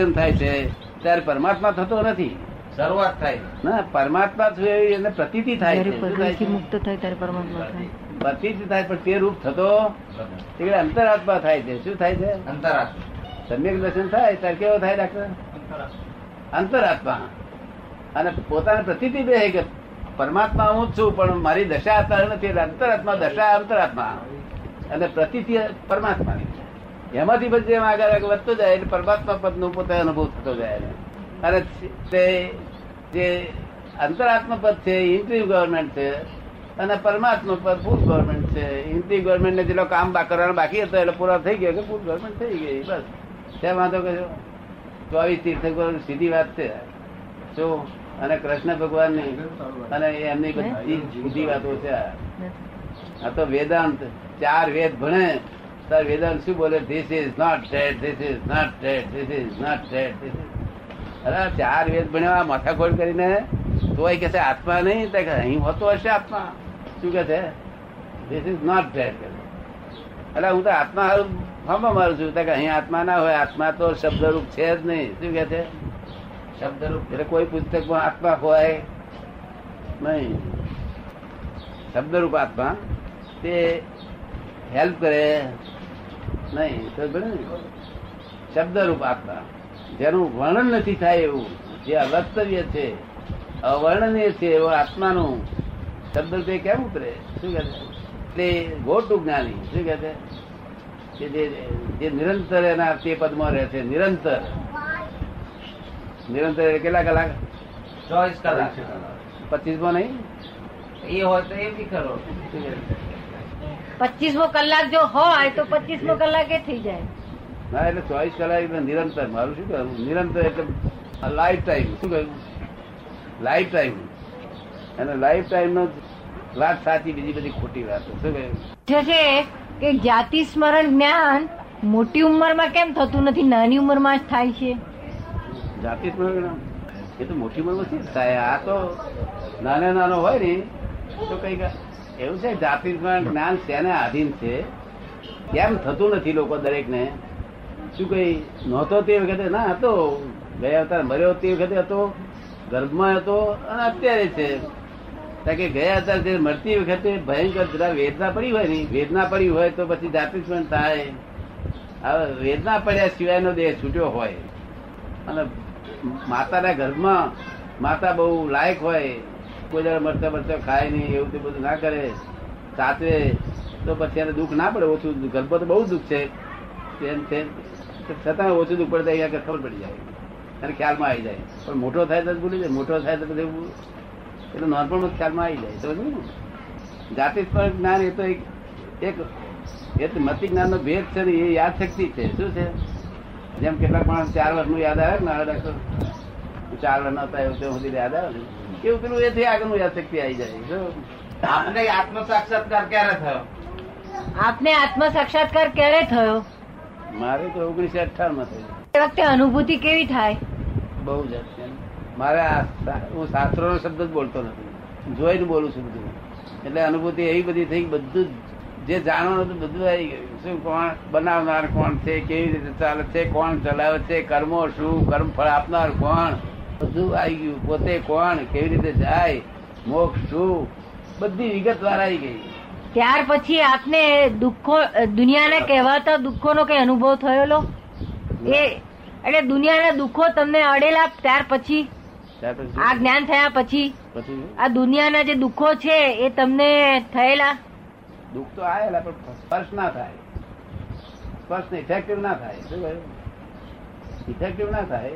દર્શન થાય છે ત્યારે પરમાત્મા થતો નથી. શરૂઆત થાય ના પરમાત્મા છું એવી એને પ્રતીતિ થાય છે. શું થાય છે? મુક્ત થાય ત્યારે પરમાત્મા થાય. પ્રતીતિ થાય પણ તે રૂપ થતો એટલે અંતરાત્મા થાય છે. શું થાય છે? અંતરાત્મા. સમ્યક દર્શન થાય ત્યારે કેવો થાય ડાક્ટર? અંતરાત્મા. અને પોતાની પ્રતીતિ બે કે પરમાત્મા હું જ છું પણ મારી દશા અત્યારે નથી એટલે અંતરાત્મા દશા અંતરાત્મા. અને પ્રતીતિ પરમાત્માની. એમાંથી પછી એમ આગળ આગળ વધતો જાય એટલે પરમાત્મા પદનો પોતે અનુભવ થતો જાય અને તે જે અંતરાત્મ પદ છે ઇન્ટ્રી ગવર્મેન્ટ છે અને પરમાત્મા પદ ફૂલ ગવર્મેન્ટ છે. ઇન્ટ્રી ગવર્મેન્ટ ને જેટલો કામ કરવાનો બાકી હતો એટલે પૂરા થઈ ગયો કે ફૂલ ગવર્મેન્ટ થઈ ગઈ બસ. ત્યાં વાંધો કશો ચોવીસ તીર્થંકરો સીધી વાત છે. શું અને કૃષ્ણ ભગવાનની અને એમની બધી જુદી વાતો છે. આ તો વેદાંત ચાર વેદ ભણે. તાર વેદાંત શું બોલે? This is not dead this is not dead this is not dead અરે ચાર વેદ ભણ્યા માથાખોડ કરીને તોય કે છે આત્મા નહીં? તે અહીં હોતો હશે આત્મા? શું કે છે? ધીસ ઇઝ નોટ ડેડ એટલે હું તો આત્મા હારું ફામવા મારું છું. કે અહીં આત્મા ના હોય, આત્મા તો શબ્દરૂપ છે જ નહીં. શું કે છે? શબ્દરૂપ એટલે કોઈ પુસ્તકમાં આત્મા હોય નહીં. શબ્દરૂપ આત્મા તે હેલ્પ કરે નહીં તો શબ્દરૂપ આત્મા. જેનું વર્ણન નથી થાય એવું જે અવસ્તવ્ય છે અવર્ણનીય છે એવો આત્માનું શબ્દ તે કેમ ઉતરે શું કહે છે? તે ગોટુ જ્ઞાની શું કહે છે? કે જે જે નિરંતર એના તે પદમાં રહે છે નિરંતર. નિરંતર કેટલા કલાક? ચોવીસ કલાક. પચીસમાં નહીં? એ હોય તો એ બી ખરો. પચીસમો કલાક જો હોય તો પચીસમો કલાકે થઈ જાય. ના એટલે ચોવીસ કલાક એટલે નિરંતર. મારું શું કહેવું? નિરંતર એટલે લાઈફ ટાઈમ શું કહ્યું લાઈફ ટાઈમ અને લાઈફ ટાઈમ નો વાત સાચી બીજી બધી ખોટી વાત. શું કહ્યું છે કે જાતિ સ્મરણ જ્ઞાન મોટી ઉંમરમાં કેમ થતું નથી? નાની ઉંમરમાં જ થાય છે. જાતિ સ્મરણ એ તો મોટી ઉંમરમાં શું થાય આ તો નાનો નાનો હોય ને તો કંઈક એવું છે જાતિ જ્ઞાન તેને આધીન છે? કેમ થતું નથી લોકો દરેકને? શું કઈ નહોતો તે વખતે? ના, હતો. ગયા અવતાર મર્યો તે વખતે હતો, ગર્ભમાં હતો, અને અત્યારે છે. કારણ કે ગયા અવતાર જે મરતી વખતે ભયંકર જરા વેદના પડી હોય ને, વેદના પડી હોય તો પછી જાતિ થાય. હવે વેદના પડ્યા સિવાયનો દેહ છૂટ્યો હોય. અને માતાના ગર્ભમાં માતા બહુ લાયક હોય. કોઈ જરા મરતા મરતા ખાય નહીં, એવું તે બધું ના કરે. સાચવે તો પછી એને દુઃખ ના પડે, ઓછું ગર્ભ તો બહુ દુઃખ છે. તેમ તેમ છતાં ઓછું દુઃખ પડે અહીંયા ખબર પડી જાય. અને ખ્યાલમાં આવી જાય. પણ મોટો થાય તો ભૂલી જાય. મોટો થાય તો બધું એટલે નાનપણમાં જ ખ્યાલમાં આવી જાય. સમજ ને? જાતિ પર જ્ઞાન એ તો એક એક, એ તો મતિ જ્ઞાનનો ભેદ છે ને, એ યાદ શક્તિ છે. શું છે? જેમ કેટલાક માણસ ચાર વર્ષનું યાદ આવે ને હવે ચાર વર્ષ હતા એવું સુધી યાદ આવે ને. એવું પેલું એથી આગળનું યાદ શક્તિ આવી જાય આપને આત્મ સાક્ષાત્કાર ક્યારે થયો? આપને આત્મ સાક્ષાત્કાર ક્યારે થયો? મારે તો ઓગણીસો અઠારમાં થયું. એ વખતે અનુભૂતિ કેવી થાય? બહુ જ મારે આ હું શાસ્ત્રો નો શબ્દ જ બોલતો નથી. જોઈને બોલું છું બધું. એટલે અનુભૂતિ એવી બધી થઈ બધું જ જે જાણવાનું હતું બધું આવી ગયું. શું કોણ બનાવનાર કોણ છે કેવી રીતે ચાલે છે કોણ ચલાવે છે કર્મો શું કર્મ ફળ આપનાર કોણ? બધું આવી ગયું પોતે કોણ કેવી રીતે જાય મોક્ષ શું? બધી વિગતવાર આવી ગઈ. ત્યાર પછી આપને દુઃખો દુનિયાના કહેવાતા દુઃખોનો કઈ અનુભવ થયેલો એ એટલે દુનિયાના દુઃખો તમને અડેલા ત્યાર પછી આ જ્ઞાન થયા પછી આ દુનિયાના જે દુઃખો છે એ તમને થયેલા? દુઃખ તો આવેલા પણ સ્પર્શ ના થાય. સ્પર્શ ઇફેક્ટિવ ના થાય. શું ઇફેક્ટિવ ના થાય.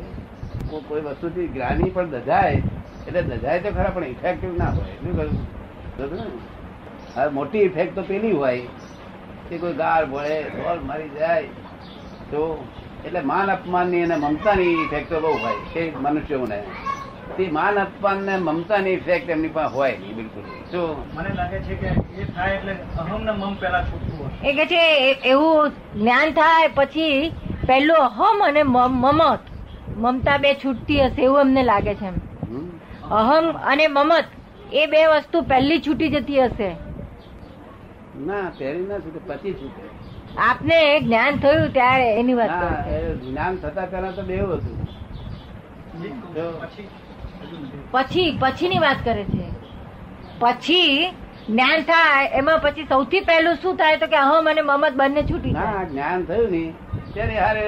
કોઈ વસ્તુથી જ્ઞાની પણ દજાય એટલે દજાય તો ખરા પણ ઇફેક્ટિવ ના હોય. શું કહ્યું? હવે મોટી ઇફેક્ટ તો પેલી હોય કે કોઈ ગાળ ભળે ઢોલ મારી જાય. તો એટલે માન અપમાનની અને મમતાની ઇફેક્ટ બહુ હોય તે મનુષ્યોને. તે માન અપમાન ને મમતાની ઇફેક્ટ એમની પાસે હોય નહીં બિલકુલ શું મને લાગે છે કે એ થાય એટલે અહમ ને મમ પેલા છૂટવું એ કે છે એવું જ્ઞાન થાય પછી પહેલું અહમ અને મમ- મમત બે છૂટતી હશે એવું અમને લાગે છે અહમ અને મમત એ બે વસ્તુ પહેલી છૂટી જતી હશે. ના પહેલી ના છૂટે પછી છૂટે. આપને જ્ઞાન થયું ત્યારે એની વાત જ્ઞાન થતા પહેલા તો બે હતું પછી પછી પછીની વાત કરે છે. પછી જ્ઞાન થાય એમાં પછી સૌથી પહેલું શું થાય તો કે અહમ અને મમત બંને છૂટી જાય. જ્ઞાન થયું ને ત્યારે હારે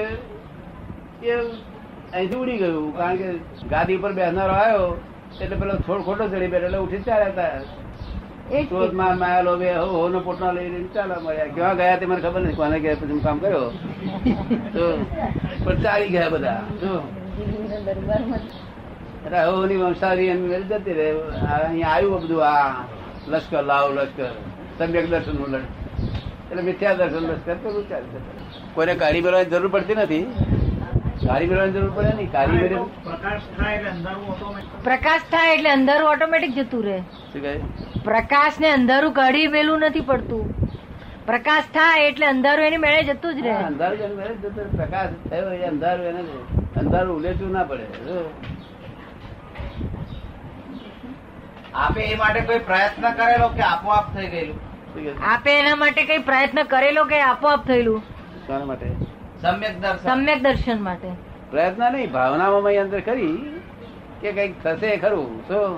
અહીંથી ઉડી ગયું કારણ કે ગાદી ઉપર બેસનારો આવ્યો એટલે પેલો થોડ ખોટો ચડી બેઠો એટલે ઉઠી ચાલ્યા હતા. જ ક્રોધમાં માયા લોભે હો હોનો પોટનો લઈને ચાલો મળ્યા. ક્યાં ગયા તે મને ખબર નથી કોને ગયા પછી કામ કર્યો. તો પણ ચાલી ગયા બધા. જો. એટલે હવની વંશાવળી એમ જતી રહે. અહીંયા આવ્યું બધું આ લશ્કર લાવ લશ્કર સમ્યક દર્શનનું એટલે મિથ્યા દર્શન લશ્કર તો ચાલશે કોઈને કાઢી મેળવવાની જરૂર પડતી નથી. જરૂર પડે નહીં પ્રકાશ થાય એટલે અંધારું ઓટોમેટિક પ્રકાશ થાય એટલે અંધારું ઓટોમેટિક જતું રહે. શું કહે? પ્રકાશ ને અંધારું કાઢી મેલું નથી પડતું. પ્રકાશ થાય એટલે અંધારું એની મેળે જતું જ રહે. અંધારું જેને મેળે જતો પ્રકાશ થયો એ અંધારું એને અંધારું ઉલેચવું ના પડે. આપે એ માટે કોઈ પ્રયત્ન કરેલો કે આપોઆપ થઈ ગયેલું? આપે એના માટે કઈ પ્રયત્ન કરેલો કે આપોઆપ થયેલું? શાના માટે? સમ્યક દર્શન. સમ્યક દર્શન માટે. પ્રયત્ન નહીં ભાવનામાં અંદર કરી કે કંઈક થશે ખરું. શું?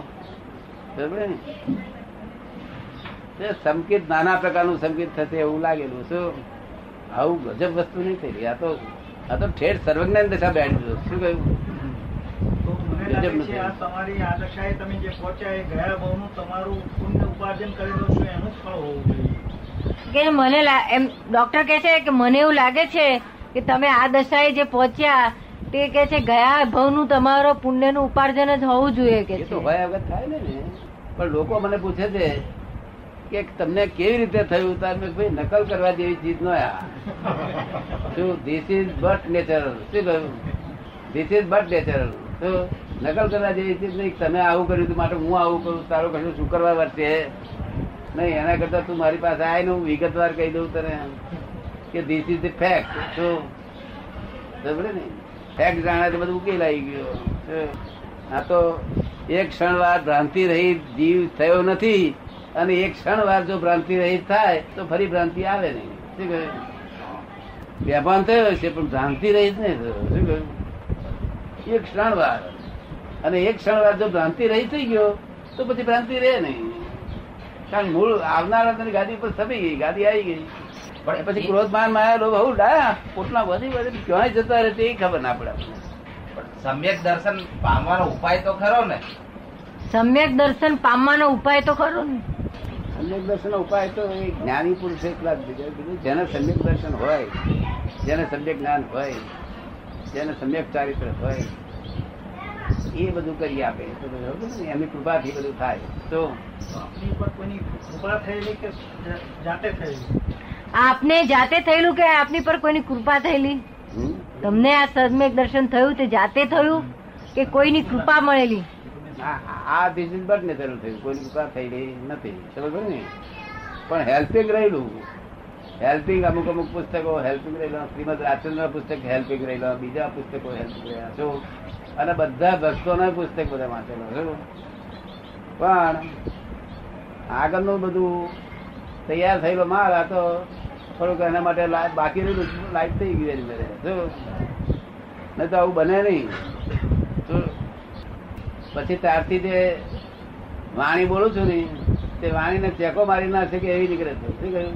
સંકેત નાના પ્રકારનું સંકેત થશે એવું લાગેલું. શું? આવું ગજબ વસ્તુ નહીં થઈ આ તો આ તો ઠેર સર્વજ્ઞાન દશા બેઠી. શું કહ્યું? મને ગજબ લાગે નથી. છે આ તમારી આ દશાએ તમે જે પહોંચ્યા એ ગયા ભાવનું તમારું પુણ્ય ઉપાર્જન કરેલું છે એનું ફળ હોવું જોઈએ. કે મને એમ ડોક્ટર કે છે કે મને એવું લાગે છે કે તમે આ દશાએ જે પહોંચ્યા તે કે છે ગયા ભવનું તમારો પુણ્યનું ઉપાર્જન જ હોવું જોઈએ કે તો થાય ને ને. પણ લોકો મને પૂછે છે કે તમને કેવી રીતે થયું? તમે ભાઈ નકલ કરવા જેવી ચીજ નો શું ધીસ ઇઝ બટ નેચરલ શું કહ્યું? ધીસ ઇઝ બટ નેચરલ શું? નકલ કરવા જેવી ચીજ નહીં. તમે આવું કર્યું માટે હું આવું કરું તારો કશું શુક્રવાર વર્તે? નહીં એના કરતા તું મારી પાસે આય ને હું વિગતવાર કહી દઉં તને. કે ધીસ ઇઝ ધ ફેક્ટ તો સમજે ને? ફેક્ટ જાણે તો બધું આવી ગયો? આ તો એક ક્ષણ વાર ભ્રાંતિ રહી જીવ થયો નથી અને એક ક્ષણ વાર જો ભ્રાંતિ રહી થાય તો ફરી ભ્રાંતિ આવે નહીં. શું કહ્યું બેભાન થયો છે, પણ ભ્રાંતિ રહિત નહીં થયો. શું કહ્યું એક ક્ષણ વાર. અને એક ક્ષણ વાર જો ભ્રાંતિ રહી થઈ ગયો, તો પછી ભ્રાંતિ રહે નહીં. કારણ મૂળ આવનારા ગાદી પર સમી ગઈ, ગાદી આવી ગઈ. પણ પછી ક્રોધ માન માયા લોભ હું ડાયા પોટલા બધી બધી ક્યાંય જતા રહે તે ખબર ના પડે પણ સમ્યક દર્શન પામવાનો ઉપાય તો ખરો ને? સમ્યક દર્શન પામવાનો ઉપાય તો ખરો ને? સમ્યક દર્શન ઉપાય તો એ જ્ઞાની પુરુષ એકલા જેને સમ્યક દર્શન હોય જેને સમ્યક જ્ઞાન હોય જેને સમ્યક ચારિત્ર હોય એ બધું કરી આપે. તો? એમની કૃપાથી બધું થાય. તો કોઈની કૃપા થયેલી કે જાતે થયેલી? આપને જાતે થયેલું કે આપની પર કોઈની કૃપા થયેલી? તમને આ સદમેક દર્શન થયું તે જાતે થયું કે કોઈની કૃપા મળેલી? આ- બિઝનેસ ધીસ ને બટ થયું. કોઈની કૃપા થયેલી નથી. સમજ ને? પણ હેલ્પિંગ રહેલું. હેલ્પિંગ અમુક અમુક પુસ્તકો હેલ્પિંગ રહેલા. શ્રીમદ રાજચંદ્ર પુસ્તક હેલ્પિંગ રહેલા. બીજા પુસ્તકો હેલ્પિંગ રહ્યા છો અને બધા ભક્તોના પુસ્તક બધા વાંચેલા. છો પણ આગળનું બધું તૈયાર થયેલો માલ આ તો થોડુંક એના માટે લા- બાકી રહ્યું લાઈટ થઈ ગયું એની મેરે નહીં તો આવું બને નહીં. પછી ત્યારથી જે વાણી બોલું છું ને, તે વાણીને ચેકો મારી ના કે એવી નીકળે છે. શું કહ્યું?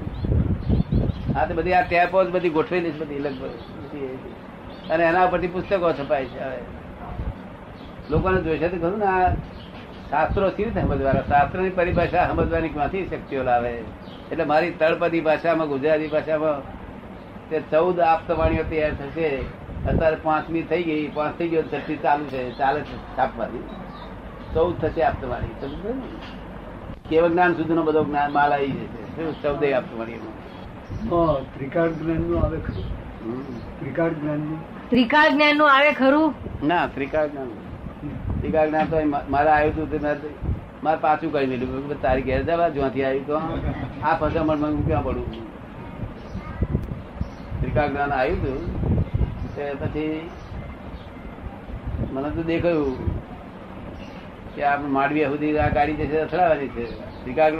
હા, તો બધી આ ટેપો જ બધી ગોઠવેલી છે બધી, લગભગ. અને એના ઉપરથી પુસ્તકો છપાય છે, હવે. લોકોને જોઈશે તો ખરું ને આ શાસ્ત્રો સી રીતે સમજવાના શાસ્ત્રની પરિભાષા સમજવાની ક્યાંથી શક્તિઓ લાવે? એટલે મારી તળપદી ભાષામાં ગુજરાતી ભાષામાં તે ચૌદ આપતવાણીઓ તૈયાર થશે. અત્યારે પાંચમી થઈ ગઈ. પાંચ થઈ ગયો છઠ્ઠી ચાલુ છે. ચાલે છે છાપવાની ચૌદ થશે આપતવાણી. સમજો ને? કેવ જ્ઞાન સુધીનો બધો જ્ઞાન માલ આવી જશે. શું ચૌદે આપતવાણીમાં ત્રિકાળ જ્ઞાનનું આવે ખરું. હમ. ત્રિકાળ જ્ઞાનનું ત્રિકાળ જ્ઞાનનું આવે ખરું? ના ત્રિકાળ જ્ઞાન ત્રિકાળ જ્ઞાન તો મારે આવ્યું હતું મારે પાછું કરી દીધું. તારી ઘેર જવા જ્યાંથી આવ્યું તો આ ફસામણમાં હું ક્યાં પડું? ટીકા જ્ઞાન આવ્યું હતું તે પછી મને તો દેખાયું કે આપણે માંડવી સુધી આ ગાડી જશે અથડાવાની છે.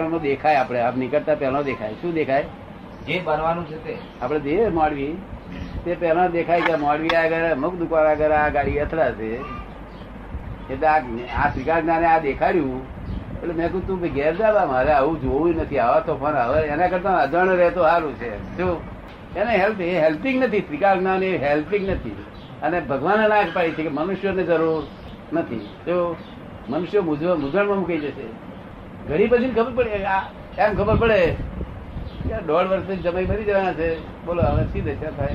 નો દેખાય આપણે. આપ નીકળતા પહેલો દેખાય. શું દેખાય? જે બનવાનું છે તે. આપણે જે માંડવી તે પહેલા દેખાય કે મોડવી આગળ અમુક દુકાન આગળ આ ગાડી અથડાશે. એટલે આ સ્વીકાર જ્ઞાને આ દેખાડ્યું. એટલે મેં કીધું, તું ઘેર જા મારે આવું જોવું નથી, આવા તો ફોન હવે એના કરતા અજાણ રહેતો સારું છે. શું એને હેલ્પ એ હેલ્પિંગ નથી સ્વીકાર જ્ઞાન એ હેલ્પિંગ નથી. અને ભગવાને ના પાડી છે કે મનુષ્યોને જરૂર નથી. તો મનુષ્યો મૂંઝવ- મૂંઝવણમાં મૂકી જશે. ઘડી પછી ખબર પડે એમ ખબર પડે કે દોઢ વર્ષ જમાઈ મરી જવાના છે. બોલો, હવે શી દશા થાય?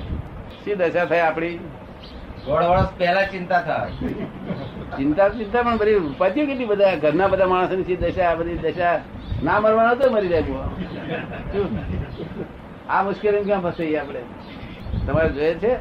શી દશા થાય આપણી? દોઢ વર્ષ પહેલા ચિંતા થાય. ચિંતા ચિંતા, પણ બધી ઉપાધિઓ કેટલી બધા? ઘરના બધા માણસોની દશા, આ બધી દશા. ના મરવાનો તો મરી જાય. આ મુશ્કેલી ક્યાં ફસાઈ આપણે? તમારે જોઈએ છે?